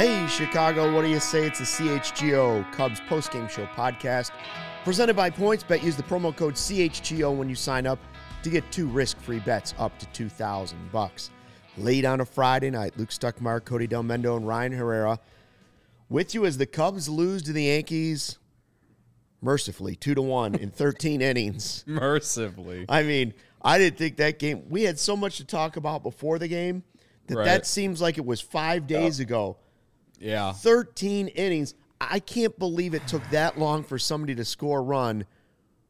Hey, Chicago, what do you say? It's the CHGO Cubs postgame show podcast presented by PointsBet. Use the promo code CHGO when you sign up to get two risk-free bets up to 2000 bucks. Late on a Friday night, Luke Stuckmeyer, Cody Del Mendo, and Ryan Herrera with you as the Cubs lose to the Yankees mercifully, 2 to 1 in 13 innings. Mercifully. I mean, I didn't think that game. We had so much to talk about before the game that Right. that seems like it was 5 days ago. Yeah. 13 innings. I can't believe it took that long for somebody to score a run,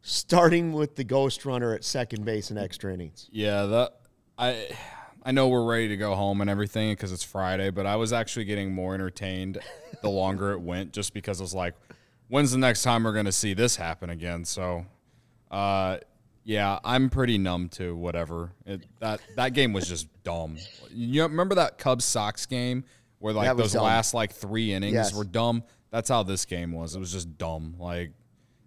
starting with the ghost runner at second base in extra innings. Yeah, that I I know we're ready to go home and everything because it's Friday, but I was actually getting more entertained the longer it went just because I was like, when's the next time we're going to see this happen again? So, uh yeah, I'm pretty numb to whatever. It, that that game was just dumb. You remember that Cubs Sox game where like That was those dumb. last like 3 innings Yes. were dumb? That's how this game was. It was just dumb. Like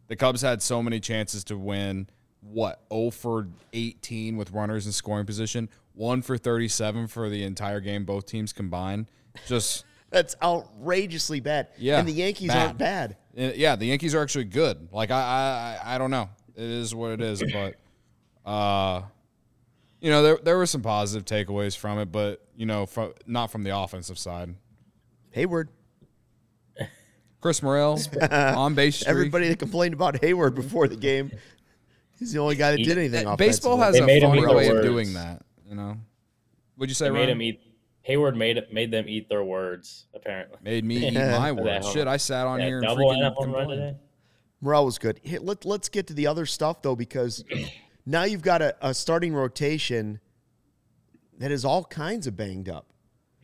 the Cubs had so many chances to win. What, 0 for 18 with runners in scoring position, 1 for 37 for the entire game, both teams combined. Just, That's outrageously bad. Yeah, And the Yankees bad. aren't bad. uh, yeah, the Yankees are actually good. Like, I, I, I- I don't know. It is what it is, but, uh, you know, there, there were some positive takeaways from it, but, you know, from, not from the offensive side. Heyward. Chris Morel on base streak. Everybody that complained about Heyward before the game, he's the only guy that did anything. Baseball has They a funny eat their way of doing that, you know. Would you say They made Ryan? him eat. Heyward made made them eat their words. Apparently, Made me eat my words. Shit, I sat on Yeah, here and double and a freaking home run complained. today. Morel was good. Hey, let, let's get to the other stuff, though, because now you've got a, a starting rotation that is all kinds of banged up.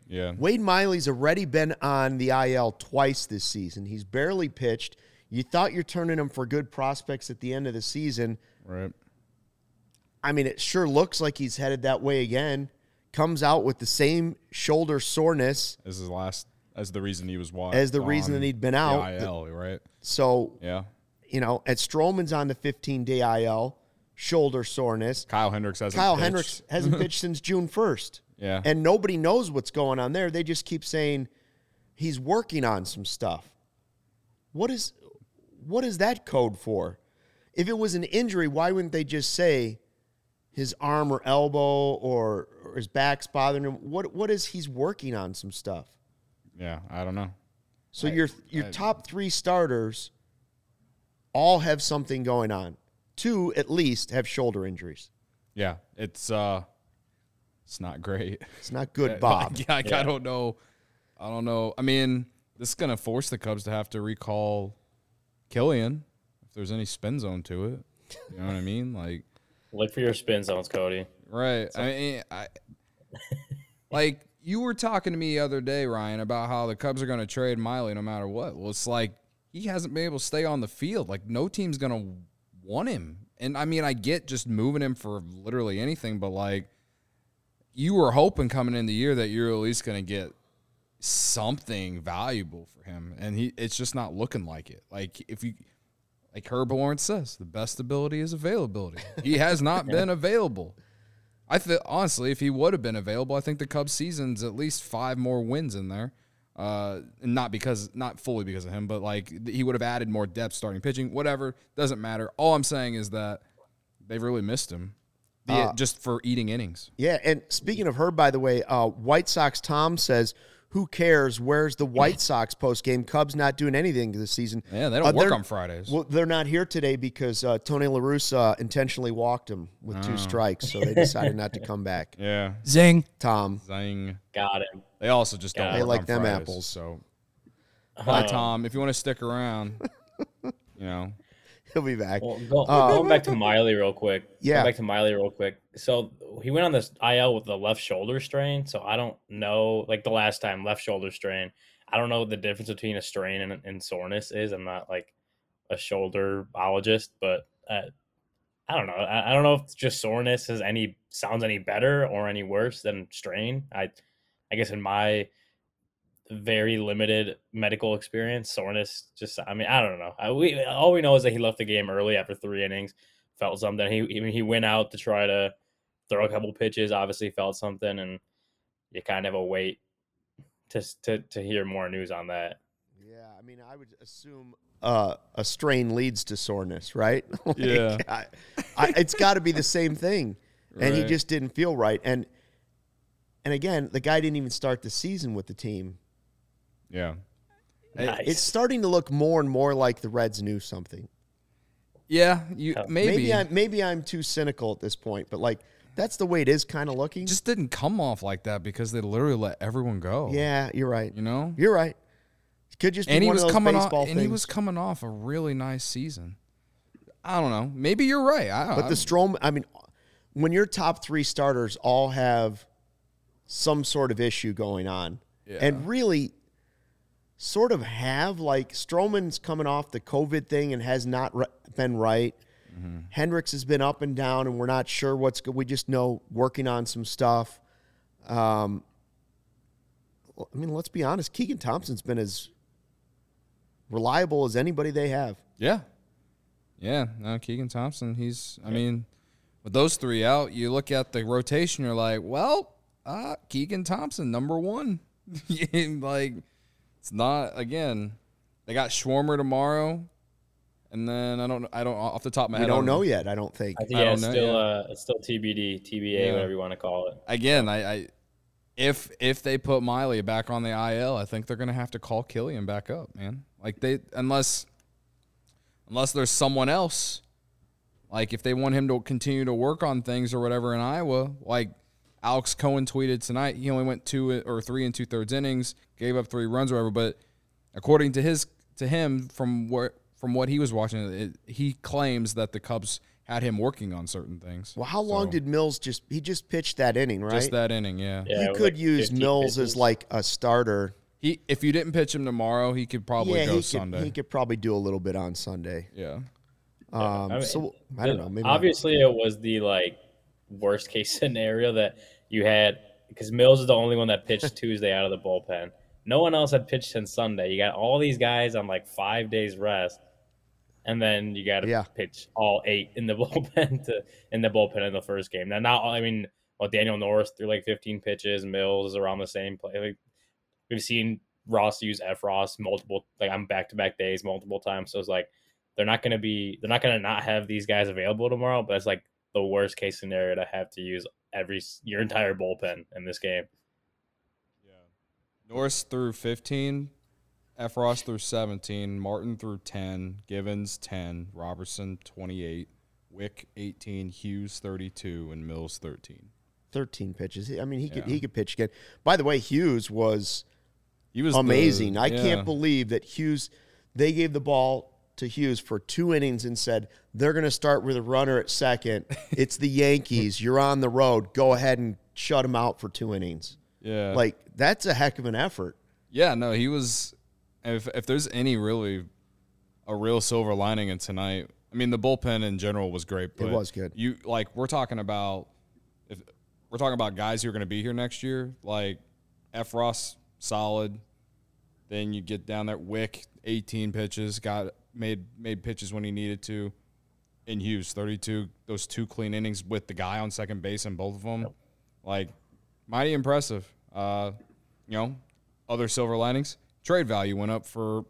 Yeah. Wade Miley's already been on the IL twice this season. He's barely pitched. You thought you're turning him for good prospects at the end of the season. Right. I mean, it sure looks like he's headed that way again. Comes out with the same shoulder soreness As his last as the reason he was wa- as the reason that he'd been the out. IL, right? So, Yeah. you know, at Stroman's on the 15 day IL, shoulder soreness. Kyle Hendricks hasn't Kyle pitched. Hendricks hasn't pitched since June 1st. Yeah. And nobody knows what's going on there. They just keep saying he's working on some stuff. What is what is that code for? If it was an injury, why wouldn't they just say his arm or elbow or, or his back's bothering him? What what is he's working on some stuff? yeah, I don't know. So your your top three starters all have something going on. Two at least have shoulder injuries. Yeah, it's uh it's not great. It's not good, Bob. yeah, like, I don't know. I don't know. I mean, this is going to force the Cubs to have to recall Kilian if there's any spin zone to it. You know what I mean? Like Look for your spin zones, Cody. Right. I mean, I like you were talking to me the other day, Ryan, about how the Cubs are going to trade Miley no matter what. Well, it's like he hasn't been able to stay on the field. Like no team's going to want him. And I mean, I get just moving him for literally anything, but like you were hoping coming in the year that you're at least going to get something valuable for him, and he it's just not looking like it. Like if you like Herb Lawrence says, the best ability is availability. He has not been available. I think honestly, if he would have been available, I think the Cubs season's at least five more wins in there. Uh, and not because, not fully because of him, but like he would have added more depth starting pitching. Whatever, doesn't matter. All I'm saying is that they've really missed him, The- Uh, just for eating innings. Yeah, and speaking of her, by the way, uh, White Sox Tom says, "Who cares? Where's the White Sox post game? Cubs not doing anything this season. Yeah, they don't Uh, work they're- on Fridays. Well, they're not here today because uh, Tony La Russa intentionally walked him with two strikes, so they decided not to come back. yeah, Zing. Tom, zing. Got him. They also just don't. Yeah. They like on them Fridays, apples. So, hi Um, Tom. If you want to stick around, you know, he'll be back. Well, go, Uh, going back to Miley real quick. Yeah. Going back to Miley real quick. So he went on this IL with the left shoulder strain. So I don't know, like the last time, left shoulder strain. I don't know what the difference between a strain and, and soreness is. I'm not like a shoulder ologist, but uh, I don't know. I, I don't know if just soreness is any sounds any better or any worse than strain. I, I guess in my very limited medical experience. Soreness, just I mean, I don't know. I, we all we know is that he left the game early after three innings. Felt something. He I mean, he went out to try to throw a couple pitches. Obviously, felt something, and you kind of have a wait to to to hear more news on that. Yeah, I mean, I would assume uh, a strain leads to soreness, right? Like, Yeah. I, I, it's got to be the same thing, and he just didn't feel right. And and again, the guy didn't even start the season with the team. Yeah. Nice. It's starting to look more and more like the Reds knew something. Yeah, you Uh, maybe, Maybe I'm maybe I'm too cynical at this point, but like that's the way it is kind of looking. just didn't come off like that because they literally let everyone go. yeah, you're right. You know? You're right. It could just be and he was of those coming off baseball and he was coming off a really nice season. I don't know. Maybe you're right. I, But the Strom, I mean, when your top three starters all have some sort of issue going on, Yeah. and really sort of have like Stroman's coming off the COVID thing and has not ri- been right. Mm-hmm. Hendricks has been up and down, and we're not sure what's good. We just know working on some stuff. Um, I mean, let's be honest. Keegan Thompson's been as reliable as anybody they have. Yeah. Yeah. No, Keegan Thompson, he's I mean, with those three out, you look at the rotation, you're like, well, uh, Keegan Thompson, number one. like it's not again, they got Swarmer tomorrow. And then I don't I don't off the top of my We head. don't I know yet. I don't think. I think I yeah, don't it's know, still yeah. uh, it's still TBD, TBA, Yeah. whatever you want to call it. Again, I, I if if they put Miley back on the IL, I think they're gonna have to call Kilian back up, man. Like they unless unless there's someone else. Like if they want him to continue to work on things or whatever in Iowa, like Alex Cohen tweeted tonight, he only went two or three and two thirds innings, gave up three runs or whatever. But according to his to him, from where from what he was watching, it, he claims that the Cubs had him working on certain things. Well, how long did Mills just? He just pitched that inning, right? just that inning? Yeah. Yeah, you could like use 15 Mills as like a starter. He if you didn't pitch him tomorrow, he could probably yeah, go he Sunday. could. He could probably do a little bit on Sunday. yeah. Um, I mean, so I don't know. Maybe not. obviously it was the like worst case scenario that you had because Mills is the only one that pitched Tuesday out of the bullpen. No one else had pitched since Sunday. You got all these guys on like five days rest, and then you got to Yeah. pitch all eight in the bullpen to in the bullpen in the first game. Now, not I mean, well, Daniel Norris threw like 15 pitches. Mills is around the same play. Like, we've seen Ross use Effross multiple like on back to back days multiple times. So it's like they're not going to be they're not going to not have these guys available tomorrow. But it's like the worst case scenario to have to use every your entire bullpen in this game. Yeah. Norris threw 15, Effross threw 17, Martin threw 10, Givens 10, Robertson 28, Wick 18, Hughes 32, and Mills 13. Thirteen pitches. I mean, he could he could pitch again. By the way, Hughes was He was the- amazing. I can't believe that Hughes. They gave the ball to Hughes for two innings and said they're going to start with a runner at second. it's the Yankees. You're on the road. Go ahead and shut him out for two innings. Yeah. Like that's a heck of an effort. Yeah, no, he was. If if there's any really a real silver lining in tonight, I mean, the bullpen in general was great. But it was good. You like we're talking about if we're talking about guys who are going to be here next year, like Effross, solid. Then you get down there, Wick, 18 pitches, got made made pitches when he needed to. In Hughes, 32, those two clean innings with the guy on second base in both of them, like mighty impressive. Uh, you know, other silver linings, trade value went up for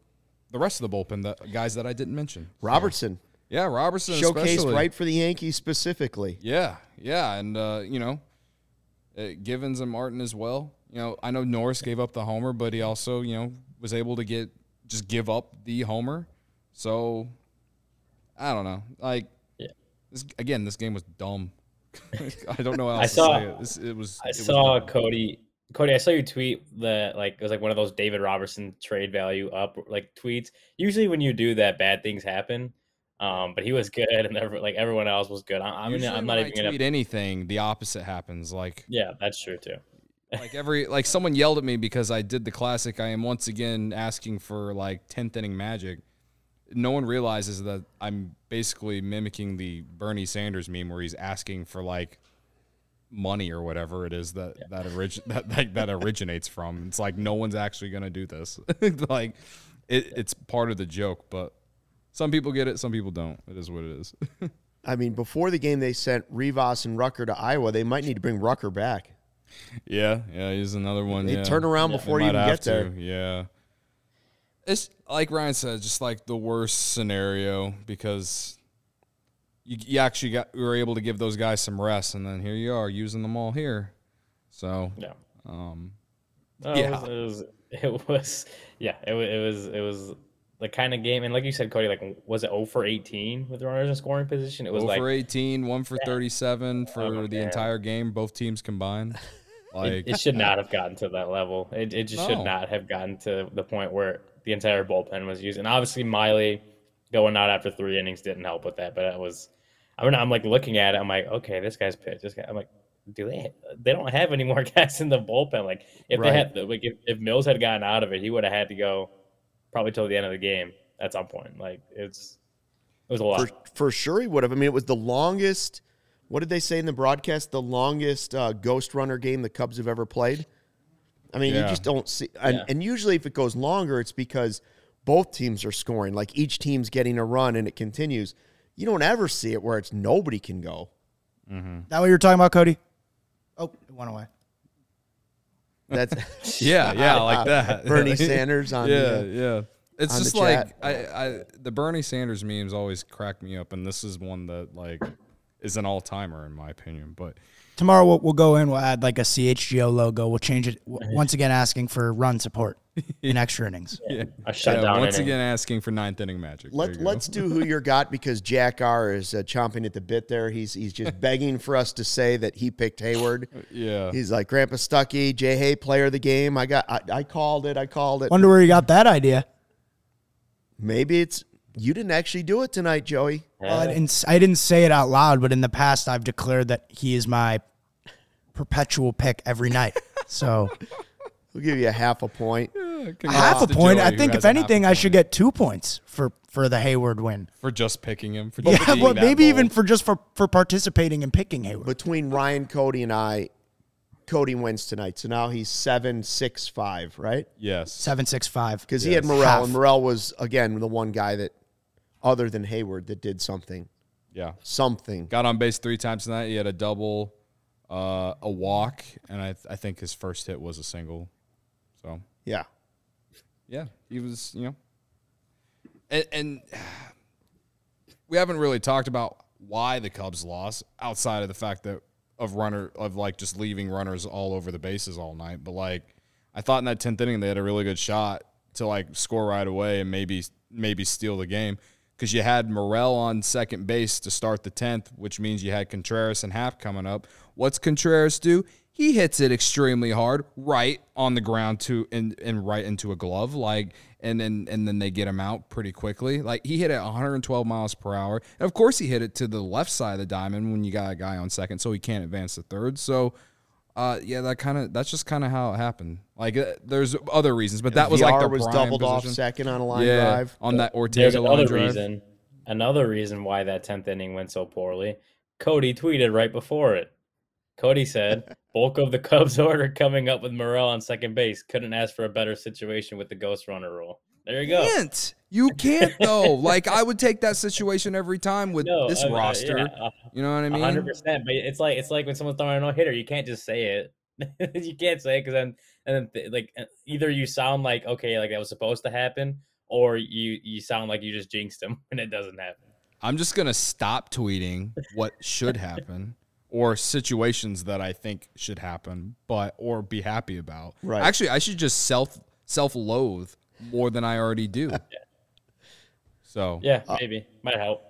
the rest of the bullpen, the guys that I didn't mention. Robertson Yeah, Robertson showcased especially. right for the Yankees specifically. Yeah, yeah, and uh, you know, uh, Givens and Martin as well. You know, I know Norris gave up the homer, but he also you know was able to get just give up the homer. So I don't know, like Yeah. this again. This game was dumb. I don't know how else I to saw- say it. This, it was. I it saw dumb. Cody. Cody, I saw you tweet that like it was like one of those David Robertson trade value up like tweets. Usually when you do that, bad things happen. Um, but he was good, and every, like everyone else was good. I, Usually I'm not I even gonna. tweet anything. The opposite happens. Like Yeah, that's true too. like every like someone yelled at me because I did the classic. I am once again asking for like tenth inning magic. No one realizes that I'm basically mimicking the Bernie Sanders meme where he's asking for like money or whatever it is that that, orig- that, that that originates from. It's like no one's actually gonna do this. like it, it's part of the joke, but some people get it, some people don't. It is what it is. I mean, before the game, they sent Rivas and Rucker to Iowa. They might need to bring Rucker back. Yeah, yeah, he's another one. They yeah. turn around Yeah. before They you even have get there. Yeah. It's like Ryan said, just like the worst scenario because you, you actually got were able to give those guys some rest, and then here you are using them all here. So, Yeah. um, No, Yeah. It was, it was, it was yeah, it it was, it was the kind of game. And like you said, Cody, like, was it 0 for 18 with runners in scoring position? It was 0 like, for 18, 1 for 37 for Oh, the man. entire game, both teams combined. Like, it, it should not have gotten to that level. It, it just No. should not have gotten to the point where the entire bullpen was used. And obviously, Miley going out after three innings didn't help with that. But it was, I mean, I'm like looking at it. I'm like, okay, this guy's pitched. This guy. I'm like, do they? They don't have any more guys in the bullpen. Like, if Right. they had, like, if, if Mills had gotten out of it, he would have had to go probably till the end of the game at some point. Like, it's it was a lot. For, for sure he would have. I mean, it was the longest. What did they say in the broadcast? The longest uh, ghost runner game the Cubs have ever played. I mean, you just don't see. And, Yeah. and usually, if it goes longer, it's because both teams are scoring. Like each team's getting a run, and it continues. You don't ever see it where it's nobody can go. Mm-hmm. That what you're talking about, Cody? Oh, it went away. That's yeah, yeah, like that. Bernie Sanders on yeah, the. yeah. It's just like. I, I, the Bernie Sanders memes always crack me up, and this is one that like is an all timer in my opinion. But Tomorrow we'll, we'll go in. We'll add like a CHGO logo. We'll change it once again, asking for run support in extra innings. yeah, A shutdown once inning. again asking for ninth inning magic. Let, you go. let's do who you're got because Jack R is uh, chomping at the bit there. He's he's just begging for us to say that he picked Heyward. yeah. He's like Grandpa Stuckey, Jay Hay, player of the game. I got I, I called it. I called it. Wonder where you got that idea. Maybe it's you didn't actually do it tonight, Joey. Well, I didn't, s- I didn't say it out loud, but in the past, I've declared that he is my perpetual pick every night. So We'll give you a half a point. a half a point. I think if a half a anything, I should get two points for for the Heyward win. for just picking him. For just Yeah, being well, that maybe even for just for for participating and picking Heyward. Between Ryan, Cody, and I, Cody wins tonight. So now he's seven, six, five, right? yes. Seven six five. Because he had Morel, Half. and Morel was again the one guy that, other than Heyward, that did something. Yeah. Something. Got on base three times tonight. He had a double, uh, a walk, and I I think his first hit was a single. So Yeah. yeah, he was you know, and, and we haven't really talked about why the Cubs lost outside of the fact that of runner of like just leaving runners all over the bases all night. But like I thought in that tenth inning they had a really good shot to like score right away and maybe maybe steal the game because you had Morel on second base to start the tenth, which means you had Contreras and Happ coming up. What's Contreras do? He hits it extremely hard, right on the ground to and, and right into a glove, like and then and then they get him out pretty quickly. Like he hit it 112 miles per hour, and of course he hit it to the left side of the diamond when you got a guy on second, so he can't advance to third. So, uh, yeah, that kind of that's just kind of how it happened. Like uh, there's other reasons, but that was like VR their was prime doubled off position. second on a line yeah, drive. on that There's Ortega line another drive. reason. Another reason why that tenth inning went so poorly. Cody tweeted right before it. Cody said, "Bulk of the Cubs order coming up with Morel on second base. Couldn't ask for a better situation with the ghost runner rule." There you go. Can't you can't though? like I would take that situation every time with No, this uh, roster. yeah, You know what I mean? hundred percent. But it's like it's like when someone's throwing a no hitter, you can't just say it. you can't say it because then and then th- like uh, either you sound like okay, like that was supposed to happen, or you you sound like you just jinxed him and it doesn't happen. I'm just gonna stop tweeting what should happen or situations that I think should happen, but or be happy about. Right. Actually, I should just self self loathe more than I already do. So Yeah, maybe might help.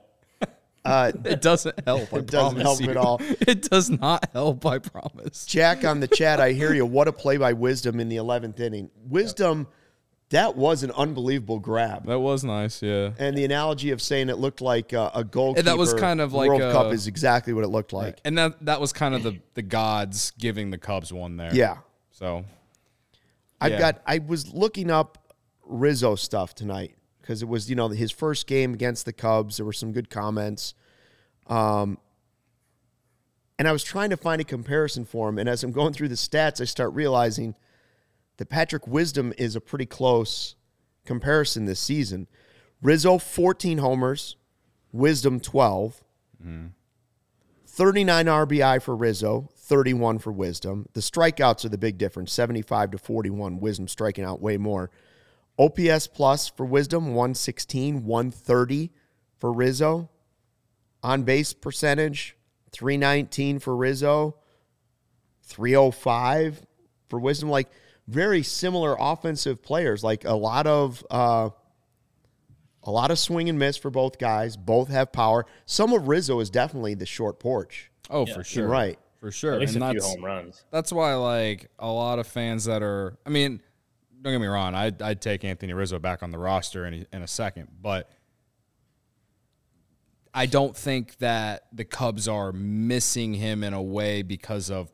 Uh, it doesn't help. I It doesn't promise help at all. It does not help. I promise. Jack on the chat, I hear you. What a play by Wisdom in the 11th inning. Wisdom, that was an unbelievable grab. That was nice. Yeah. And the analogy of saying it looked like uh, a goalkeeper. And that was kind of like World a- Cup is exactly what it looked like. And that that was kind of the the gods giving the Cubs one there. Yeah. So I've Yeah. got. I was looking up Rizzo stuff tonight because it was you know his first game against the Cubs. There were some good comments, um, and I was trying to find a comparison for him. And as I'm going through the stats, I start realizing that Patrick Wisdom is a pretty close comparison this season. Rizzo 14 homers, Wisdom 12. 39 RBI for Rizzo, 31 for Wisdom. The strikeouts are the big difference 75 to 41. Wisdom striking out way more. OPS plus for Wisdom 116, 130 for Rizzo. On base percentage 319 for Rizzo, 305 for Wisdom. Like very similar offensive players. Like a lot of uh, a lot of swing and miss for both guys. Both have power. Some of Rizzo is definitely the short porch. Oh, Yeah. for sure. right. For sure. At least and a few home runs. that's why like a lot of fans that are I mean, don't get me wrong, I'd, I'd take Anthony Rizzo back on the roster in a, in a second, but I don't think that the Cubs are missing him in a way because of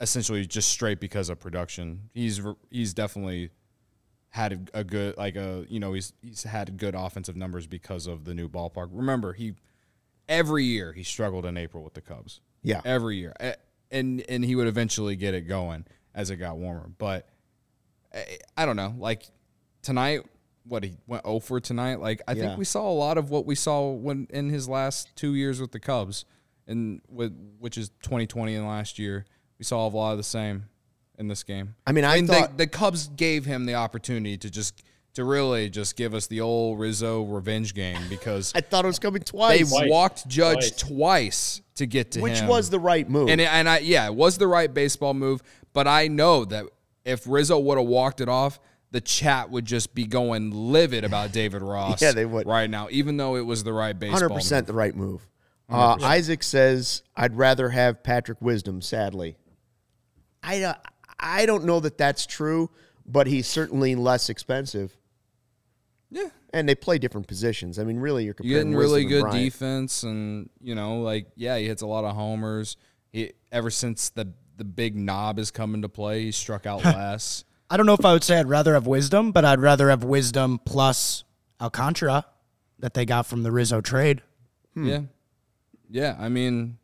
essentially just straight because of production. He's he's definitely had a, a good like a you know he's he's had good offensive numbers because of the new ballpark. Remember, he every year he struggled in April with the Cubs Yeah. every year, and and he would eventually get it going as it got warmer. But I, I don't know, like tonight, what he went 0 for tonight. Like I Yeah. think we saw a lot of what we saw when in his last two years with the Cubs, and with which is 2020 and last year. We saw a lot of the same in this game. I mean, I the- thought- the, Cubs gave him the opportunity to just to really just give us the old Rizzo revenge game because I thought it was coming they twice, Twice. walked Judge Twice. twice to get to which him, was the right move. and it- and I yeah, it was the right baseball move. But I know that if Rizzo would have walked it off, the chat would just be going livid about David Ross. Yeah, they would. right now, even though it was the right baseball. Hundred percent the right move. Uh, Isaac says, "I'd rather have Patrick Wisdom." Sadly, I uh, I don't know that that's true, but he's certainly less expensive, Yeah, and they play different positions. I mean, really, you're you're comparing getting really and good Bryant. defense, and you know, like yeah, he hits a lot of homers. He ever since the the big knob has come into play, he struck out less. I don't know if I would say I'd rather have wisdom, but I'd rather have wisdom plus Alcantara that they got from the Rizzo trade. Hmm. Yeah, yeah. I mean,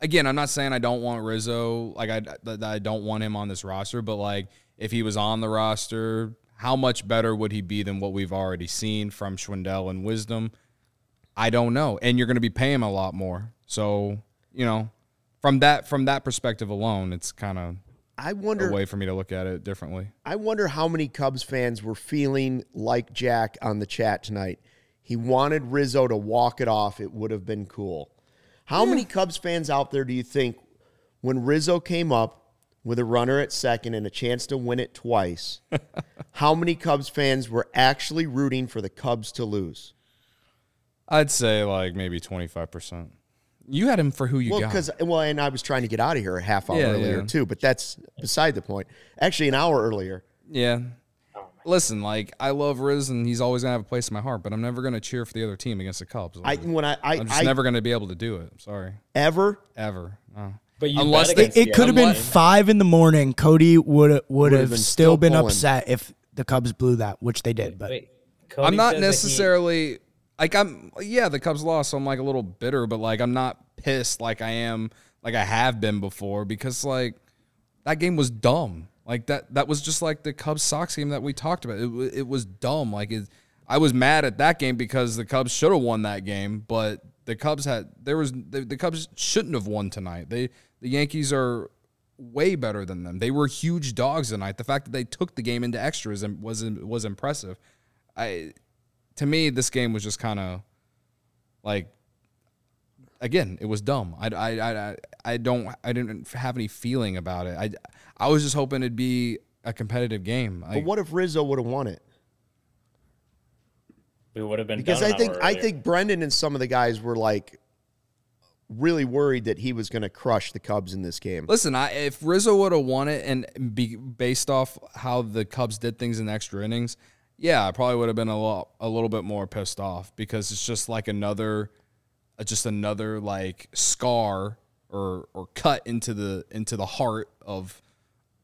again, I'm not saying I don't want Rizzo. Like I, that I don't want him on this roster, but like if he was on the roster, how much better would he be than what we've already seen from Schwindel and Wisdom? I don't know. And you're going to be paying him a lot more. So you know, from that from that perspective alone, it's kind of I a wonder. a way for me to look at it differently. I wonder how many Cubs fans were feeling like Jack on the chat tonight. He wanted Rizzo to walk it off. It would have been cool. How many Cubs fans out there do you think, when Rizzo came up with a runner at second and a chance to win it twice, how many Cubs fans were actually rooting for the Cubs to lose? I'd say like maybe 25 percent. You had him for who you Well, got. because well, and I was trying to get out of here a half hour Yeah, earlier yeah. too, but that's beside the point. Actually, an hour earlier. Yeah. Oh, Listen, like I love Riz, and he's always gonna have a place in my heart. But I'm never gonna cheer for the other team against the Cubs. I when I I, am just I never gonna be able to do it. I'm sorry, ever ever. No. But you Unless they- It could have been five in the morning. Cody would would Would've still still been pulling. upset if the Cubs blew that, which they did. But Wait, Cody I'm not says that he- necessarily like I'm. Yeah, the Cubs lost, so I'm like a little bitter, but like I'm not pissed like I am like I have been before because like that game was dumb. Like that that was just like the Cubs Sox game that we talked about. It it was dumb. Like it, I was mad at that game because the Cubs should have won that game, but the Cubs had there was the, the Cubs shouldn't have won tonight. They the Yankees are way better than them. They were huge dogs tonight. The fact that they took the game into extras and was was impressive. I to me this game was just kind of like again it was dumb. I, I, I, I don't I didn't have any feeling about it. I I was just hoping it'd be a competitive game. But Like, what if Rizzo would have won it? we would have been Because I think I think Brendan and some of the guys were like really worried that he was going to crush the Cubs in this game. Listen, I, if Rizzo would have won it and be based off how the Cubs did things in the extra innings, yeah, I probably would have been a lot, a little bit more pissed off because it's just like another, uh, just another like scar or or cut into the into the heart of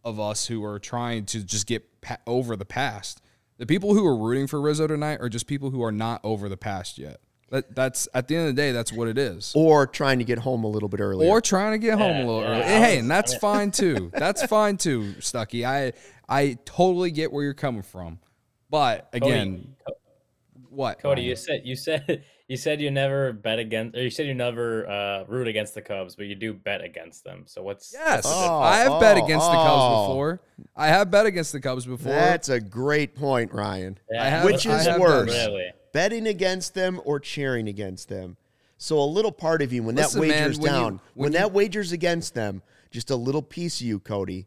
of us who are trying to just get pa- over the past. The people who are rooting for Rizzo tonight are just people who are not over the past yet. That that's at the end of the day, that's what it is Or trying to get home a little bit earlier. or trying to get home a little yeah, early. I Hey, and that's I mean- fine too. That's fine too, Stucky. I I totally get where you're coming from. But again, Co- what? Cody, Ryan? you said you said you said you never bet against, or you said you never uh, root against the Cubs, but you do bet against them. So what's Yes, what's Oh, I have bet oh, against the Cubs oh. before. I have bet against the Cubs before. That's a great point, Ryan. Yeah, I have- Which I is have worse, done Really? betting against them or cheering against them? So a little part of you, when Listen, that man, wager's when you- down, when when, you- that wager's against them, just a little piece of you, Cody,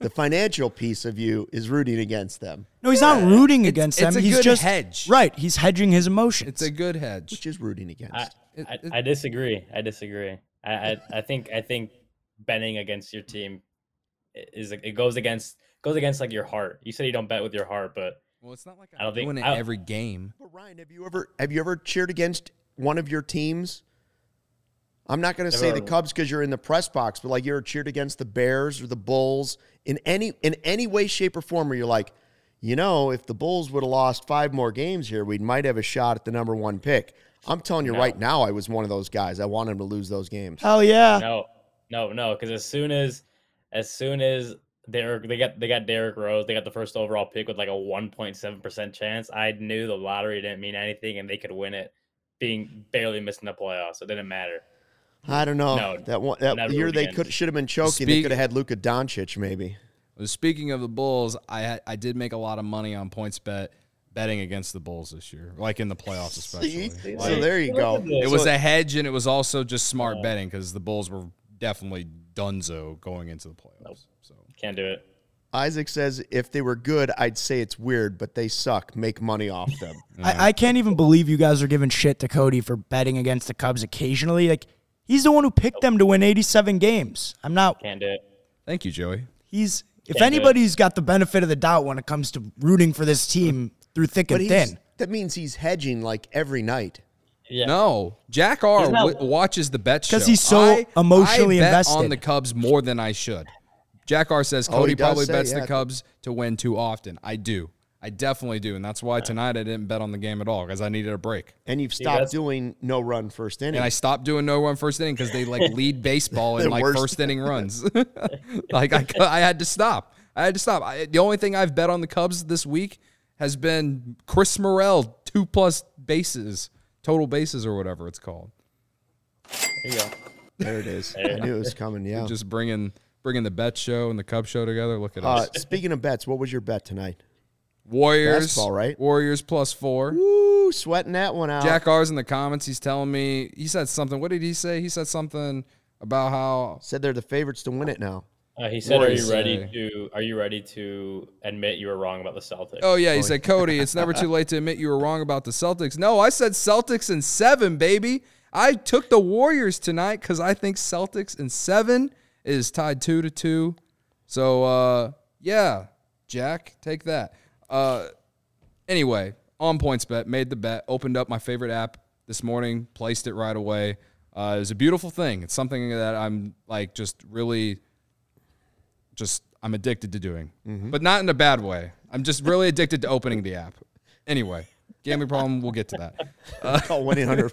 the financial piece of you is rooting against them, No, he's not rooting against it's them. a he's good just hedge. right. He's hedging his emotions. it's a good hedge. which is rooting against. I, It- I, it- I disagree. I disagree. I, I, I think I think betting against your team is it goes against goes against like your heart. You said you don't bet with your heart, but well, it's not like I don't I'm think- doing it I- every game. But Ryan, have you ever have you ever cheered against one of your teams? I'm not going to say the Cubs because you're in the press box, but like you're cheered against the Bears or the Bulls in any in any way, shape, or form where you're like, you know, if the Bulls would have lost five more games here, we might have a shot at the number one pick. I'm telling you No. right now, I was one of those guys. I wanted them to lose those games. Hell yeah. no, no, no. Because as soon as as soon as Derek they got they got Derrick Rose, they got the first overall pick with like a 1.7 percent chance. I knew the lottery didn't mean anything, and they could win it, being barely missing the playoffs. So it didn't matter. I don't know No, that one that never year they could should have been choking. they could have had Luka Doncic maybe. Speaking of the Bulls, I I did make a lot of money on PointsBet betting against the Bulls this year, like in the playoffs especially. See? Like, so there you go. it was a hedge and it was also just smart betting because the Bulls were definitely dunzo going into the playoffs. So Can't do it. Isaac says if they were good, I'd say it's weird, but they suck. Make money off them. I, I can't even believe you guys are giving shit to Cody for betting against the Cubs occasionally. Like he's the one who picked them to win 87 games. I'm not. Can't do it. thank you, Joey. He's if Can't anybody's got the benefit of the doubt when it comes to rooting for this team through thick and thin. that means he's hedging like every night. Yeah. No, Jack R not- w- watches the bet show 'Cause he's so I- emotionally I bet invested. on the Cubs more than I should. Jack R says Oh, Cody he does probably say, bets yeah. the Cubs to win too often. I do. I definitely do, and that's why tonight I didn't bet on the game at all because I needed a break. And you've stopped that's- doing no run first inning. And I stopped doing no run first inning because they like lead baseball in The like worst. first inning runs. like I, I had to stop. I had to stop. I, the only thing I've bet on the Cubs this week has been Chris Morel two plus bases, total bases or whatever it's called. There you go. there it is. I knew it was coming. Yeah. Just bringing bringing the bet show and the Cub show together. Look at Uh, us. speaking of bets, what was your bet tonight? Warriors, basketball, right? Warriors plus four. Woo, sweating that one out. Jack R's in the comments. He's telling me he said something. What did he say? He said something about how said they're the favorites to win it now. Uh, he said, "Are you ready say- to? Are you ready to admit you were wrong about the Celtics?" Oh yeah, he said, Cody, it's never too late to admit you were wrong about the Celtics. No, I said Celtics in seven, baby. I took the Warriors tonight because I think Celtics in seven is tied two to two. So uh, yeah, Jack, take that. Uh, anyway, on PointsBet, made the bet, opened up my favorite app this morning, placed it right away. Uh, it was a beautiful thing. It's something that I'm like just really just I'm addicted to doing, but not in a bad way. I'm just really addicted to opening the app. Anyway, gambling problem. We'll get to that. Call one eight hundred.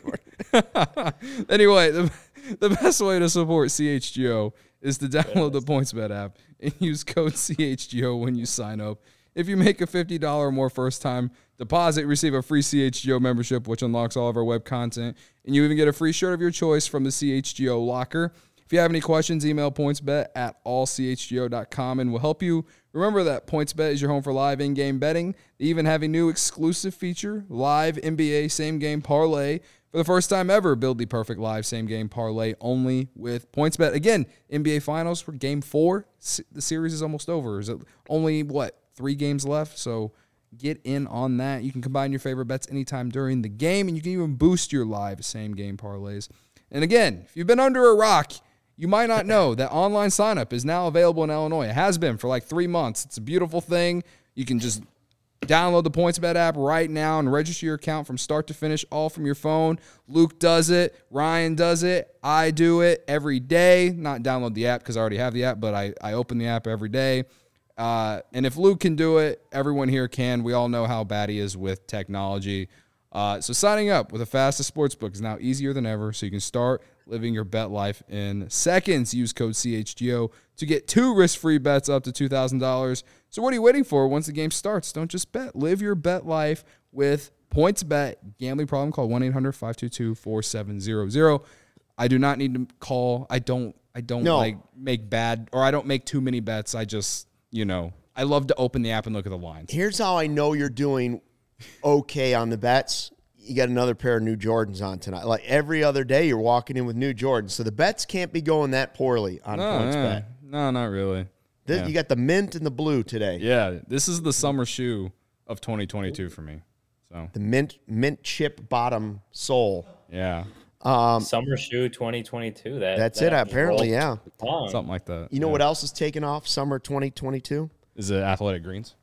anyway, the, the best way to support CHGO is to download the PointsBet app and use code CHGO when you sign up. If you make a $50 or more first time deposit, receive a free CHGO membership, which unlocks all of our web content. And you even get a free shirt of your choice from the CHGO locker. If you have any questions, email pointsbet at allchgo.com and we'll help you. Remember that PointsBet is your home for live in game betting. They even have a new exclusive feature live NBA same game parlay. For the first time ever, build the perfect live same game parlay only with PointsBet. Again, NBA Finals for game four. The series is almost over. Is it only, what, three games left? So get in on that. You can combine your favorite bets anytime during the game, and you can even boost your live same game parlays. And again, if you've been under a rock, you might not know that online signup is now available in Illinois. It has been for like three months. It's a beautiful thing. You can just download the PointsBet app right now and register your account from start to finish, all from your phone. Luke does it. Ryan does it. I do it every day. Not download the app because I already have the app, but I, I open the app every day. Uh, and if Luke can do it, everyone here can. We all know how bad he is with technology. Uh, so signing up with the fastest sportsbook is now easier than ever. So you can start living your bet life in seconds. Use code CHGO to get two risk-free bets up to $2,000. So what are you waiting for? Once the game starts, don't just bet. Live your bet life with PointsBet gambling problem. Call 1-800-522-4700. I do not need to call. I don't. I don't No. like make bad or I don't make too many bets. I just you know I love to open the app and look at the lines. Here's how I know you're doing okay on the bets. You got another pair of new Jordans on tonight. Like every other day, you're walking in with new Jordans. So the bets can't be going that poorly on No, points no, bet. no, not really. This, Yeah. You got the mint and the blue today. Yeah, this is the summer shoe of 2022 for me. So The mint mint chip bottom sole. yeah, Summer shoe 2022. That Um, That's that it, apparently, yeah. the something like that. You know Yeah. what else is taking off summer 2022? is it? Athletic Greens.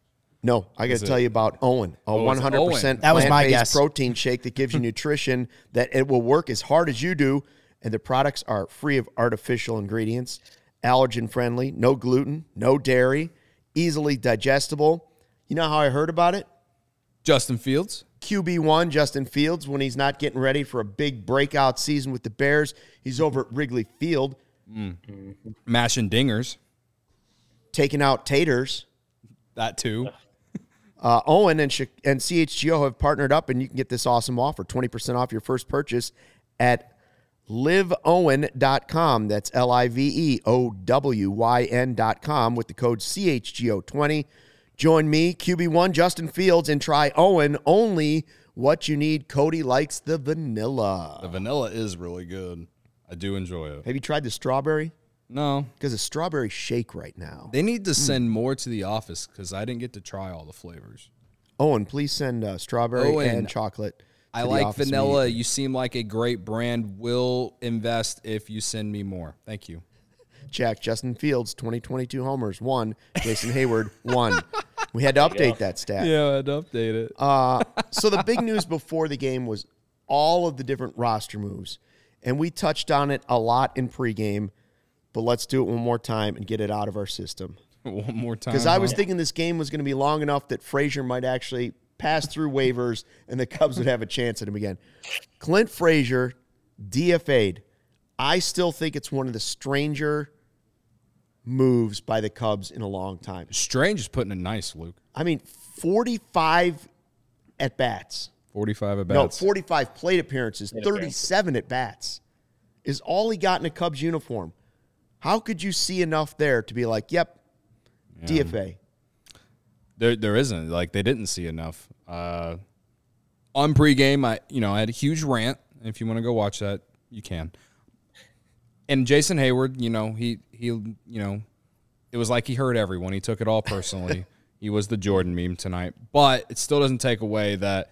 No, I got to tell you about OWYN, a Oh, 100% OWYN. That was my plant-based guess. protein shake that gives you nutrition that it will work as hard as you do, and the products are free of artificial ingredients, allergen friendly, no gluten, no dairy, easily digestible. You know how I heard about it? Justin Fields. QB1 Justin Fields when he's not getting ready for a big breakout season with the Bears, he's over at Wrigley Field Mashing dingers. taking out taters. That too. Uh, OWYN and, and CHGO have partnered up, and you can get this awesome offer 20% off your first purchase at liveowyn.com. That's L I V E O W Y N.com with the code CHGO20. Join me, QB1 Justin Fields, and try OWYN only what you need. Cody likes the vanilla. The vanilla is really good. I do enjoy it. Have you tried the strawberry? No, Because a strawberry shake right now. they need to send more to the office because I didn't get to try all the flavors. OWYN, please send uh, strawberry OWYN, and chocolate. I the like vanilla. immediately. You seem like a great brand. Will invest if you send me more. Thank you. Check. Justin Fields, 2022 homers, one. Jason Heyward, one. We had to update that stat. Yeah, I had to update it. Uh, so the big news before the game was all of the different roster moves. And we touched on it a lot in pregame, but let's do it one more time and get it out of our system. One more time. Because I was huh? thinking this game was going to be long enough that Frazier might actually pass through waivers and the Cubs would have a chance at him again. Clint Frazier, DFA'd. I still think it's one of the stranger moves by the Cubs in a long time. Strange is putting it nice, Luke. I mean, 45 at bats. 45 at bats. No, 45 plate appearances, 37 at bats is all he got in a Cubs uniform. How could you see enough there to be like, yep, DFA? There, there isn't. Like they didn't see enough. Uh, on pregame, I you know I had a huge rant. If you want to go watch that, you can. And Jason Heyward, you know he he you know, it was like he hurt everyone. He took it all personally. he was the Jordan meme tonight, but it still doesn't take away that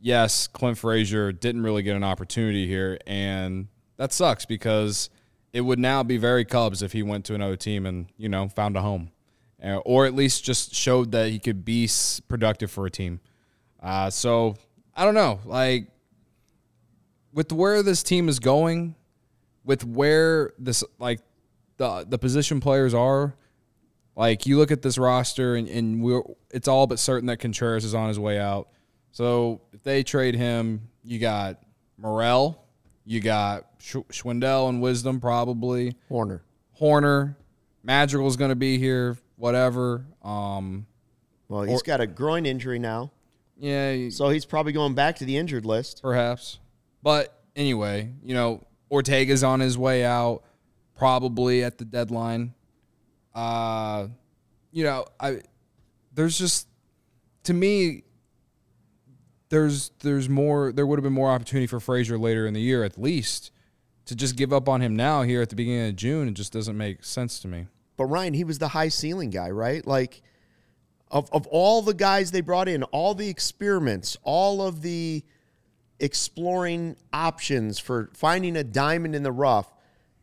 yes, Clint Frazier didn't really get an opportunity here, and that sucks because it would now be very Cubs if he went to another team and you know found a home, uh, or at least just showed that he could be productive for a team. Uh, so I don't know, like with where this team is going, with where this like the the position players are. Like you look at this roster, and, and we're it's all but certain that Contreras is on his way out. So if they trade him, you got Morel, you got Sch- Schwindel and Wisdom probably, Hoerner, Hoerner, Madrigal's going to be here, whatever. Um, Well, he's Or- got a groin injury now, yeah, so he's probably going back to the injured list. perhaps. But anyway, you know, Ortega's on his way out, probably at the deadline. Uh, you know, I there's just to me there's there's more there would have been more opportunity for Frazier later in the year at least. To just give up on him now here at the beginning of June, it just doesn't make sense to me. But Ryan, he was the high ceiling guy, right? Like of of all the guys they brought in, all the experiments, all of the exploring options for finding a diamond in the rough,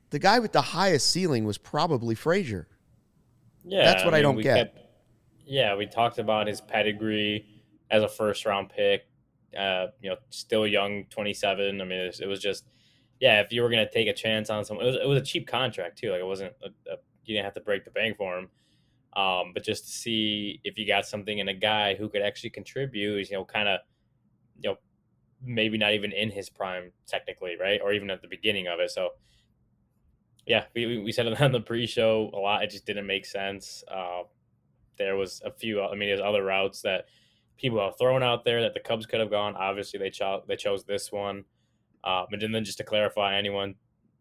the guy with the highest ceiling was probably Frazier. Yeah, That's what I don't we get. yeah, we talked about his pedigree as a first round pick. Uh, you know, still young, twenty seven. I mean, it was, it was just yeah. If you were gonna take a chance on someone, it was, it was a cheap contract too. Like it wasn't a, a, you didn't have to break the bank for him. Um, but just to see if you got something in a guy who could actually contribute, you know, kind of, you know, maybe not even in his prime technically, right, or even at the beginning of it. So yeah, we, we- said it on the pre-show a lot. It just didn't make sense. Uh, there was a few. I mean, there's other routes that people have thrown out there that the Cubs could have gone. Obviously, they chose they chose this one. Um, and then just to clarify, anyone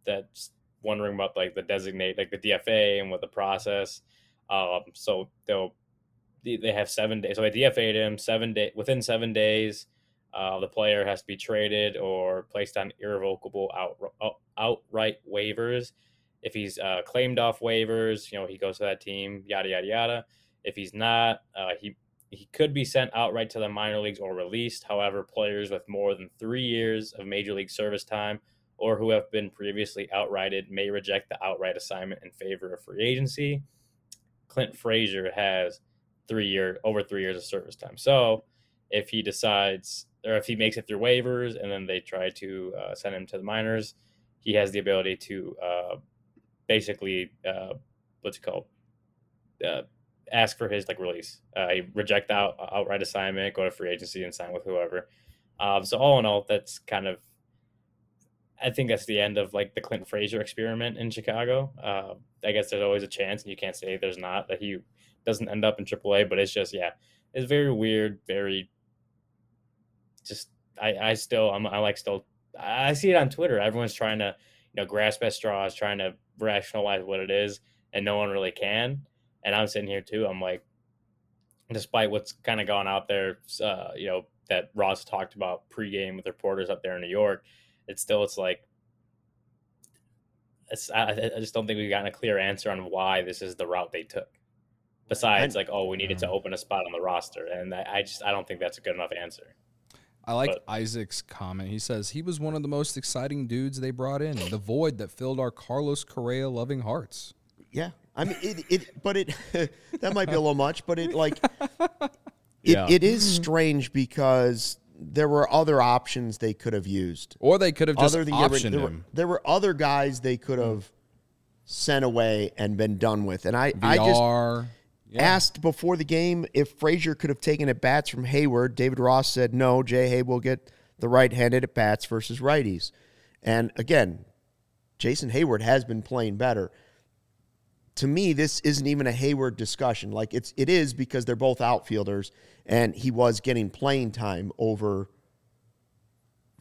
that's wondering about like the designate, like the DFA and what the process. Um, so they'll they have seven days. So they DFA'd him seven day within seven days. Uh, the player has to be traded or placed on irrevocable out, outright waivers. If he's uh, claimed off waivers, you know he goes to that team. Yada yada yada. If he's not, uh, he he could be sent outright to the minor leagues or released. However, players with more than three years of major league service time or who have been previously outrighted may reject the outright assignment in favor of free agency. Clint Frazier has three year over three years of service time. So if he decides or if he makes it through waivers and then they try to uh, send him to the minors, he has the ability to uh, basically uh, what's it called uh, ask for his like release. Uh, reject the out, outright assignment, go to free agency, and sign with whoever. Um, so all in all, that's kind of, I think that's the end of like the Clint Frazier experiment in Chicago. Uh, I guess there's always a chance, and you can't say there's not that he doesn't end up in AAA. But it's just yeah, it's very weird, very. Just I I still I'm I like still I see it on Twitter. Everyone's trying to you know grasp at straws, trying to rationalize what it is, and no one really can and I'm sitting here too. I'm like, despite what's kind of gone out there, uh, you know, that Ross talked about pregame with reporters up there in New York, it's still it's like, it's, I, I just don't think we've gotten a clear answer on why this is the route they took. Besides, like, oh, we needed to open a spot on the roster, and I, I just I don't think that's a good enough answer. I like but, Isaac's comment. He says he was one of the most exciting dudes they brought in, the void that filled our Carlos Correa loving hearts. Yeah, I mean, it, it but it that might be a little much, but it like it, yeah. it is strange because there were other options they could have used, or they could have just other than optioned there, were, him. There were other guys they could have sent away and been done with, and I VR, I just yeah. asked before the game if Frazier could have taken at bats from Heyward. David Ross said no. Jay Hay will get the right-handed at bats versus righties, and again, Jason Heyward has been playing better to me, this isn't even a Heyward discussion. Like it's it is because they're both outfielders, and he was getting playing time over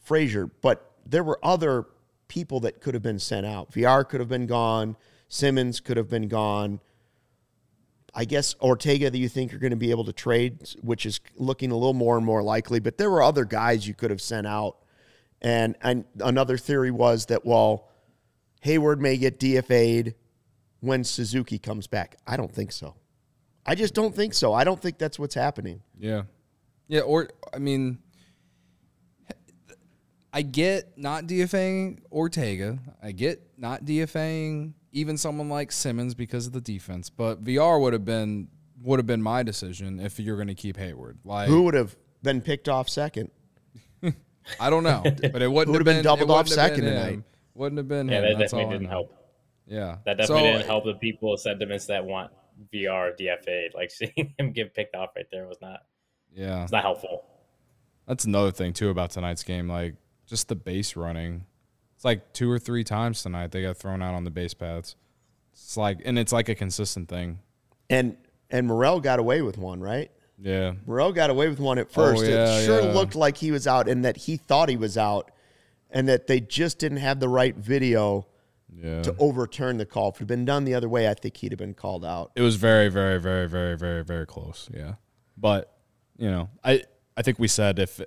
Frazier. But there were other people that could have been sent out. Villar could have been gone. Simmons could have been gone. I guess Ortega that you think you're going to be able to trade, which is looking a little more and more likely. But there were other guys you could have sent out. And, and another theory was that, well, Heyward may get DFA'd when Suzuki comes back. I don't think so. I just don't think so. I don't think that's what's happening. Yeah. Yeah, or I mean I get not DFAing Ortega. I get not DFAing even someone like Simmons because of the defense, but Villar would have been would have been my decision if you're going to keep Heyward. Like Who would have been picked off second? I don't know, but it wouldn't have been, been doubled off second tonight. Wouldn't have been. Yeah, him. that That's definitely didn't help. Yeah, that definitely so, didn't help the people sentiments that want Villar DFA. Like seeing him get picked off right there was not. Yeah, it's not helpful. That's another thing too about tonight's game. Like just the base running. It's like two or three times tonight they got thrown out on the base paths. It's like, and it's like a consistent thing. And and Morel got away with one, right? Yeah, Morel got away with one at first. Oh, yeah, it sure yeah. looked like he was out, and that he thought he was out, and that they just didn't have the right video yeah. to overturn the call. If it had been done the other way, I think he'd have been called out. It was very, very, very, very, very, very close. Yeah, but you know, I I think we said if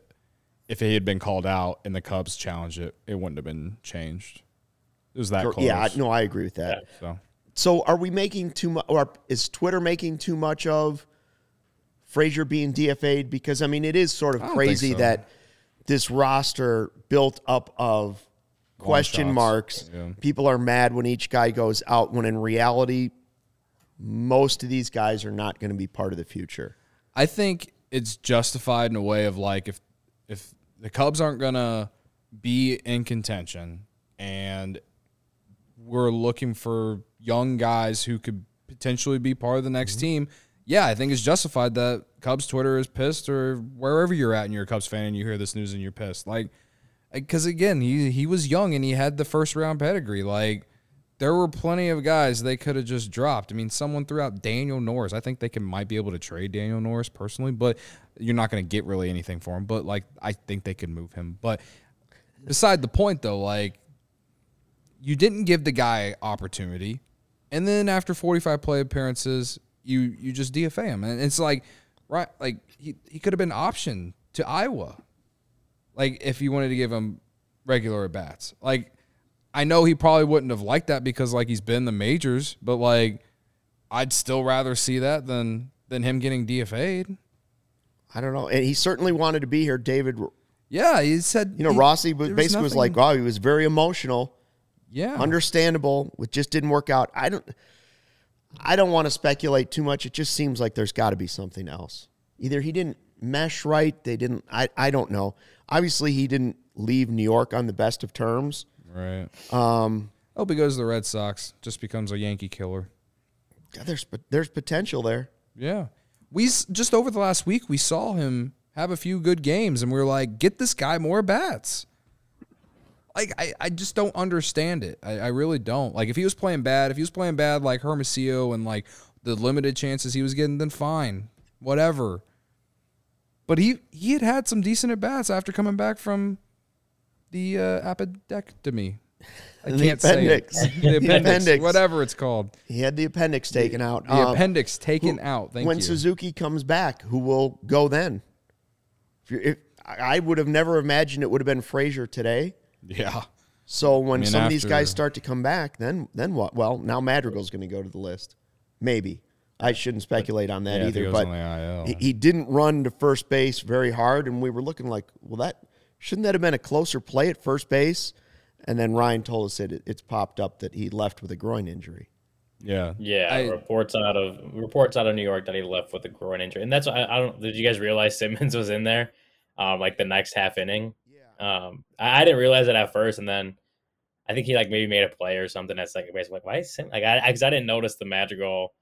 if he had been called out and the Cubs challenged it, it wouldn't have been changed. It was that close. Yeah, no, I agree with that. Yeah. So, so are we making too much, or is Twitter making too much of Frazier being DFA'd? Because I mean, it is sort of crazy so. that this roster built up of question marks. Yeah. People are mad when each guy goes out, when in reality, most of these guys are not going to be part of the future. I think it's justified in a way of like if if the Cubs aren't going to be in contention and we're looking for young guys who could potentially be part of the next mm-hmm. team, yeah, I think it's justified that Cubs Twitter is pissed or wherever you're at and you're a Cubs fan and you hear this news and you're pissed. Like because again, he he was young and he had the first round pedigree. Like there were plenty of guys they could have just dropped. I mean, someone threw out Daniel Norris. I think they can might be able to trade Daniel Norris personally, but you're not going to get really anything for him. But like, I think they could move him. But beside the point, though, like you didn't give the guy opportunity, and then after 45 play appearances, you you just DFA him, and it's like right, like he he could have been option to Iowa, like if you wanted to give him regular at bats, like. I know he probably wouldn't have liked that because like he's been the majors, but like I'd still rather see that than than him getting DFA'd. I don't know. And he certainly wanted to be here. David, Yeah, he said you know, he- Rossi was basically was like, nothing- wow, he was very emotional, yeah, understandable. It just didn't work out. I don't. I don't want to speculate too much. It just seems like there's got to be something else. Either he didn't mesh right, they didn't. I I don't know. Obviously, he didn't leave New York on the best of terms. Right. Um, Hope he goes to the Red Sox, just becomes a Yankee killer. Yeah, there's there's potential there. Yeah, we just over the last week we saw him have a few good games, and we were like, get this guy more bats. Like I, I just don't understand it. I, I really don't. Like if he was playing bad, if he was playing bad like Hermosillo and like the limited chances he was getting, then fine, whatever. But he he had had some decent at bats after coming back from the uh, appendectomy. I The can't say it. appendix. The The appendix, appendix. whatever it's called. He had the appendix taken out. The Um, appendix taken who- out. Thank when you. Suzuki comes back, who will go then? If you're, if, I I would have never imagined it would have been Frazier today. yeah. So when mean, some of these guys start to come back, then then what? Well, now Madrigal's going to go to the list. Maybe I shouldn't speculate on that Yeah, if he either. But on the IL. he, he didn't run to first base very hard, and we were looking like, well, that shouldn't that have been a closer play at first base? And then Ryan told us that it, it's popped up that he left with a groin injury. Yeah. Yeah, I- reports out of reports out of New York that he left with a groin injury, and that's I, I don't. Did you guys realize Simmons was in there, um, like the next half inning? Yeah. Um, I, I didn't realize it at first, and then I think he like maybe made a play or something. That's like basically like why is Sim like I because I, didn't notice the Madrigal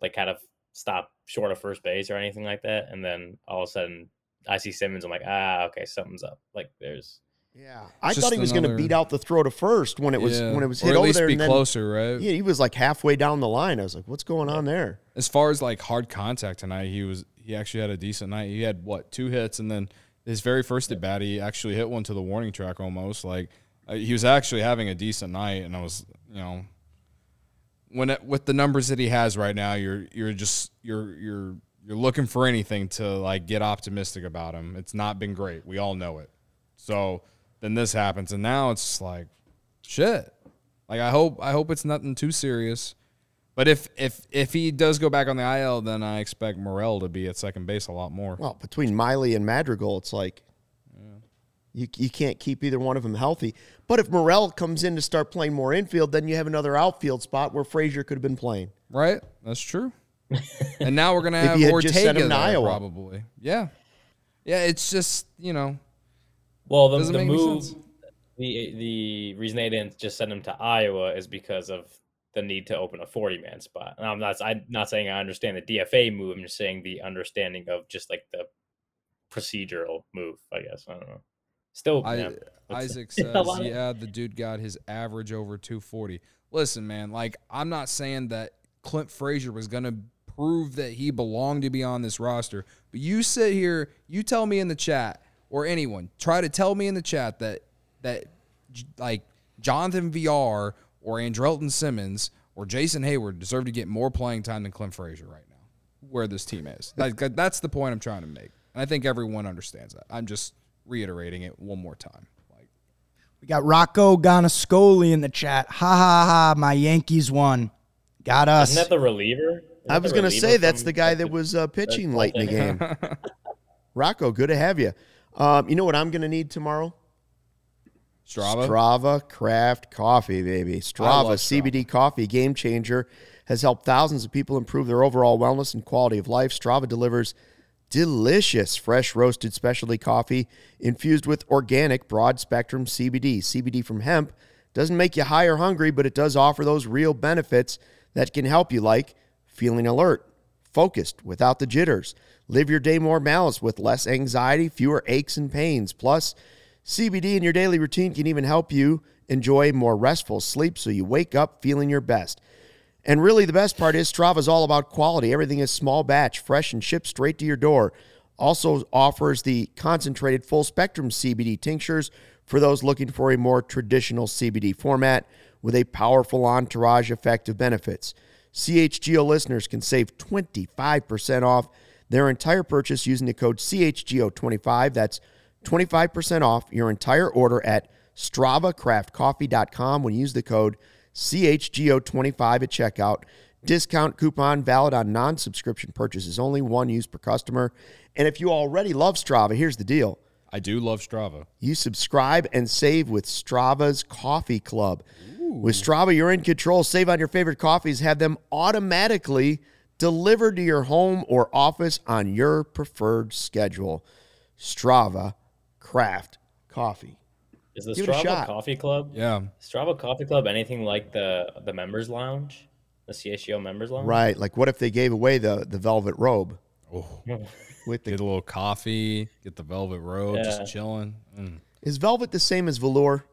like kind of stop short of first base or anything like that, and then all of a sudden I see Simmons. I'm like ah okay something's up. Like there's Yeah, I thought he was going to beat out the throw to first when it was Yeah. when it was or hit at over least there. be and then, closer, right? Yeah, he was like halfway down the line. I was like, "What's going on there?" As far as like hard contact tonight, he was he actually had a decent night. He had what two hits, and then his very first at bat, he actually hit one to the warning track almost. Like uh, he was actually having a decent night, and I was you know when it, with the numbers that he has right now, you're you're just you're you're you're looking for anything to like get optimistic about him. It's not been great. We all know it. So then this happens, and now it's like shit. Like I hope I hope it's nothing too serious. But if if if he does go back on the IL, then I expect Morel to be at second base a lot more. Well, between Miley and Madrigal, it's like you you can't keep either one of them healthy. But if Morel comes in to start playing more infield, then you have another outfield spot where Frazier could have been playing. Right? That's true. And now we're gonna have Ortega just sent him to there, Iowa. probably. Yeah. Yeah, it's just you know well the, the move the the reason they didn't just send him to Iowa is because of the need to open a 40 man spot. And I'm not I'm not saying I understand the DFA move. I'm just saying the understanding of just like the procedural move. I guess I don't know. Still, I, yeah, Isaac a says, yeah, the dude got his average over 240. Listen, man, like I'm not saying that Clint Frazier was gonna prove that he belonged to be on this roster, but you sit here, you tell me in the chat or anyone try to tell me in the chat that that like Jonathan Villar or Andrelton Simmons or Jason Heyward deserve to get more playing time than Clint Frazier right now, where this team is. Like that's the point I'm trying to make, and I think everyone understands that. I'm just reiterating it one more time. Like. We got Rocco Ganascoli in the chat. Ha ha ha! My Yankees won. Got us. Isn't that the reliever? I was going to say that's the guy that was uh, pitching late in the game. Rocco, good to have you. Um, you know what I'm going to need tomorrow? Strava. Strava Craft Coffee, baby. Strava, Strava. CBD coffee, game changer, has helped thousands of people improve their overall wellness and quality of life. Strava delivers delicious fresh roasted specialty coffee infused with organic broad spectrum CBD. CBD from hemp doesn't make you high or hungry, but it does offer those real benefits that can help you, like feeling alert, focused without the jitters, live your day more balanced with less anxiety, fewer aches and pains. Plus, CBD in your daily routine can even help you enjoy more restful sleep so you wake up feeling your best. And really, the best part is Strava is all about quality. Everything is small batch, fresh, and shipped straight to your door. Also offers the concentrated full spectrum CBD tinctures for those looking for a more traditional CBD format with a powerful entourage effect of benefits. CHGO listeners can save 25% off their entire purchase using the code CHGO25. That's 25% off your entire order at StravaCraftCoffee.com when you use the code CHGO25 at checkout. Discount coupon valid on non subscription purchases, only one use per customer. And if you already love Strava, here's the deal I do love Strava. you subscribe and save with Strava's Coffee Club. With Strava, you're in control. Save on your favorite coffees, have them automatically delivered to your home or office on your preferred schedule. Strava Craft Coffee. Is the Give it a Strava shot. Coffee Club? Yeah. Strava Coffee Club anything like the the members lounge, the CHGO members lounge? Right. Like, what if they gave away the, the velvet robe Oh, with the. get a little coffee, get the velvet robe, Yeah. just chilling. Mm. Is velvet the same as velour?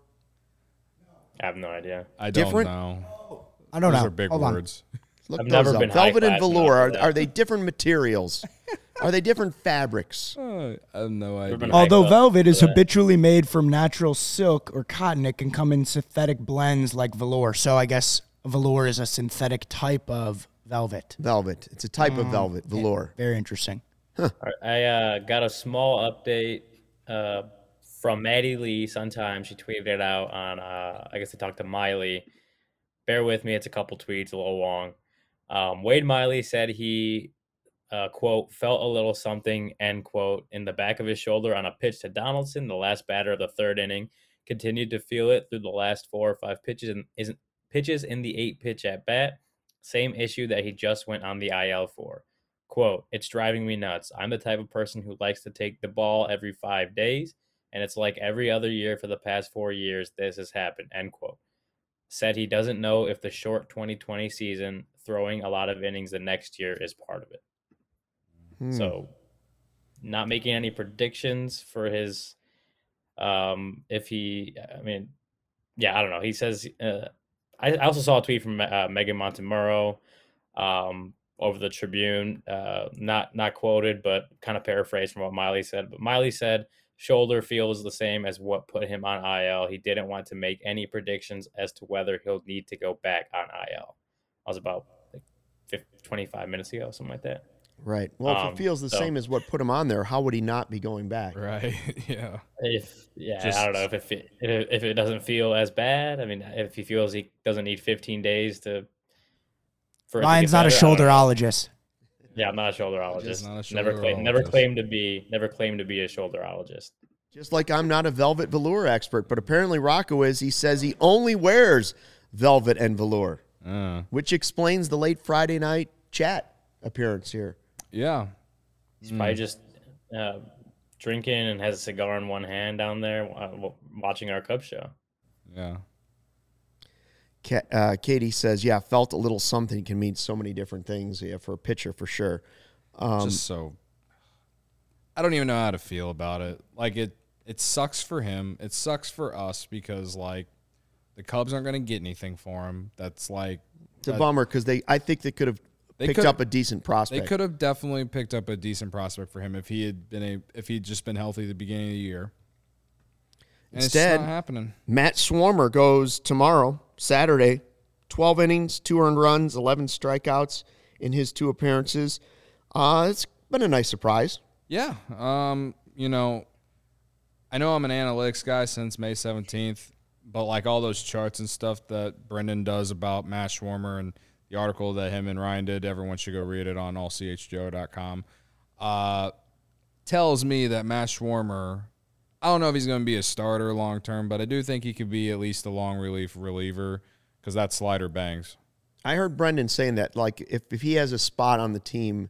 I have no idea. I don't Different? know. I don't Those know. are big Hold on. words. Look I've those never up. been high velvet and class enough velour. for Are, that. are they different materials? are they different fabrics? Uh, I have no idea. been- Although hyped up velvet is habitually made from natural silk or cotton, it can come in synthetic blends like velour. So I guess velour is a synthetic type of velvet. Velvet. It's a type of velvet, velour. Very interesting. All right, I uh, got a small update uh, from Maddie Lee. Sometime she tweeted it out on. Uh, I guess I talked to Miley. Bear with me; it's a couple tweets, a little long. Um, Wade Miley said he, uh, quote, felt a little something, end quote, in the back of his shoulder on a pitch to Donaldson, the last batter of the third inning. Continued to feel it through the last four or five pitches and isn't pitches in the eight pitch at bat. Same issue that he just went on the IL for. Quote, it's driving me nuts. I'm the type of person who likes to take the ball every five days, and it's like every other year for the past four years this has happened. End quote. Said he doesn't know if the short 2020 season, throwing a lot of innings the next year, is part of it. Hmm. So, not making any predictions for his, um, if he, I mean, yeah, I don't know. He says, uh, I, I also saw a tweet from uh, Megan Montemurro, um, over the Tribune, uh, not not quoted, but kind of paraphrased from what Miley said. But Miley said shoulder feels the same as what put him on IL. He didn't want to make any predictions as to whether he'll need to go back on IL. I was about like 50, 25 minutes ago, something like that. Right. Well, if Um, it feels the so- same as what put him on there, how would he not be going back? Right. yeah. If yeah, Just- I don't know if it fe- if if it doesn't feel as bad. I mean, if he feels he doesn't need 15 days to. For Ryan's not a better, I shoulderologist. Yeah, I'm not a shoulderologist. not a never claim, never shoulderologist. claimed to be, never claimed to be a shoulderologist. Just like I'm not a velvet velour expert, but apparently Rocco is. He says he only wears velvet and velour, Uh, which explains the late Friday night chat appearance here. yeah. He's probably just uh, drinking and has a cigar in one hand down there, uh, watching our Cubs show. Yeah. Uh, Katie says, "Yeah, felt a little something can mean so many different things. Yeah, for a pitcher for sure." Um, just so I don't even know how to feel about it. Like it it sucks for him. It sucks for us because like the Cubs aren't going to get anything for him. That's like it's a bummer because they, I think they could have They picked up a decent prospect. they could have definitely picked up a decent prospect for him if he had been a if he'd just been healthy at the beginning of the year. And Instead- happening. Matt Swarmer goes tomorrow, Saturday, 12 innings, two earned runs, 11 strikeouts in his two appearances. Uh, it's been a nice surprise. Yeah. Um, you know, I know I'm an analytics guy since May 17th, but like all those charts and stuff that Brendan does about Matt Swarmer and the article that him and Ryan did, everyone should go read it on allchgo.com. Uh, tells me that Matt Swarmer, I don't know if he's going to be a starter long term, but I do think he could be at least a long relief reliever because that slider bangs. I heard Brendan saying that, like, if, if he has a spot on the team,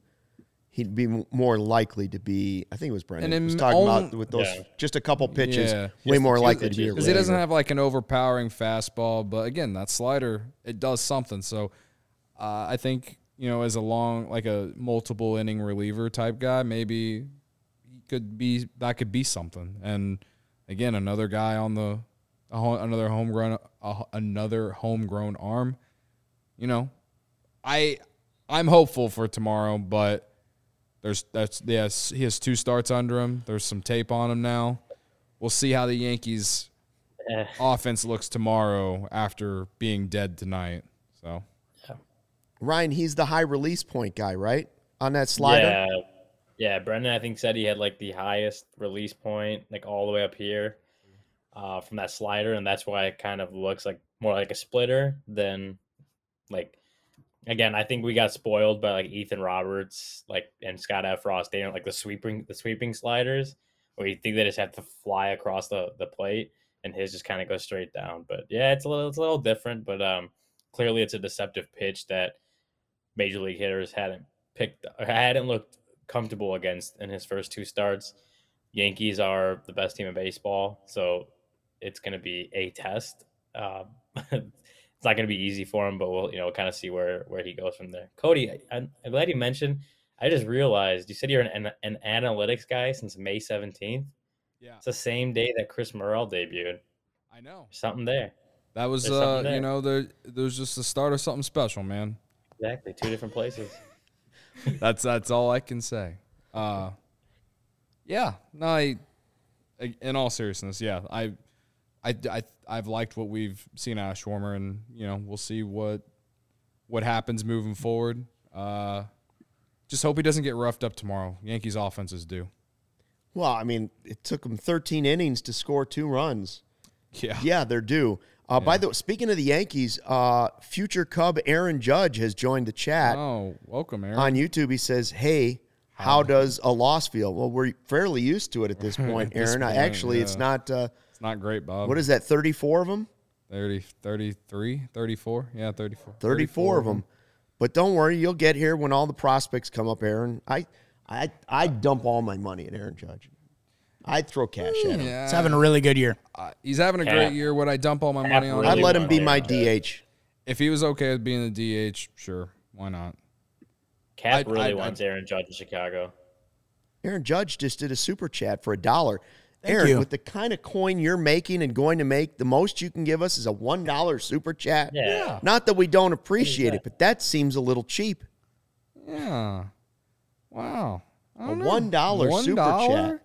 he'd be more likely to be. I think it was Brendan. And was in talking about with those Yeah. just a couple pitches, Yeah. way Just more a few likely to be. because he doesn't have like an overpowering fastball. But again, that slider it does something. So uh, I think you know as a long like a multiple inning reliever type guy, maybe he could be that could be something. And again, another guy on the another homegrown uh, another homegrown arm. You know, I I'm hopeful for tomorrow, but there's that's yes he has two starts under him. There's some tape on him now. We'll see how the Yankees Eh, offense looks tomorrow after being dead tonight. So Ryan, he's the high release point guy, right? On that slider. Yeah, yeah. Brendan, I think said he had like the highest release point, like all the way up here, uh, from that slider, and that's why it kind of looks like more like a splitter than like. Again, I think we got spoiled by like Ethan Roberts, like and Scott Effross. They don't like the sweeping the sweeping sliders, where you think they just have to fly across the the plate, and his just kind of goes straight down. But yeah, it's a little it's a little different, but um, clearly it's a deceptive pitch that major league hitters hadn't picked hadn't looked comfortable against in his first two starts. Yankees are the best team in baseball, so it's going to be a test. Uh, it's not going to be easy for him, but we'll you know kind of see where where he goes from there. Cody, I, I'm glad you mentioned. I just realized you said you're an, an, an analytics guy since May 17th. yeah, It's the same day that Chris Morel debuted. I know Something there. that was uh something you know there there's just the start of something special, man. Exactly, two different places. that's that's all I can say. Uh, yeah, no, I, in all seriousness, yeah, I, I, I, I've liked what we've seen out of Swarmer, and you know, we'll see what, what happens moving forward. Uh, just hope he doesn't get roughed up tomorrow. Yankees offenses do. Well, I mean, it took him 13 innings to score two runs. Yeah, Yeah, they're due. Uh, By the way, speaking of the Yankees, uh, future Cub Aaron Judge has joined the chat Oh, welcome, Aaron. on YouTube. He says, "Hey, how does a loss feel?" Well, we're fairly used to it at this point, this Aaron. I point, actually, it's not. Uh, it's not great, Bob. what is that? 34 of them. 30, 33, 34? Yeah, 34. 34 of them. But don't worry, you'll get here when all the prospects come up, Aaron. I, I, I dump all my money at Aaron Judge. I'd throw cash at him. Yeah, He's having a really good year. uh, he's having a Cap. great year. Would I dump all my money on him? I'd let him be my Judge. DH. If he was okay with being the DH, sure, why not? Cap I'd- really I'd- wants Aaron Judge in Chicago. Aaron Judge just did a super chat for a dollar. Thank Aaron, you. with the kind of coin you're making and going to make, the most you can give us is a one dollar super chat. Yeah. Not that we don't appreciate that? it, but that seems a little cheap. Yeah. Wow. I A don't know. $1 super dollar? chat.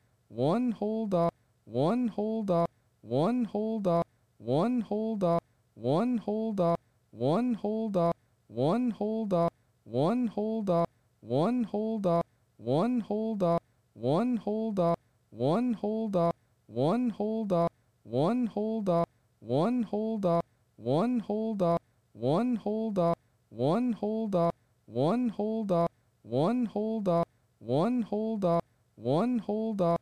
One whole dollar. One whole dollar. One whole dollar. One whole dollar. One whole dollar. One whole dollar. One whole dollar. One whole dollar. One whole dollar. One whole dollar. One whole dollar. One whole dollar. One whole dollar. one hold up, one hold up, one hold up, one hold up, one hold up, one hold up, one hold up, one hold up, one hold up,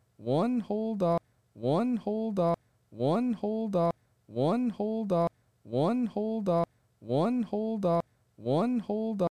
one hold up, one hold up, one hold up, one hold up, one hold up, one hold up, one hold up.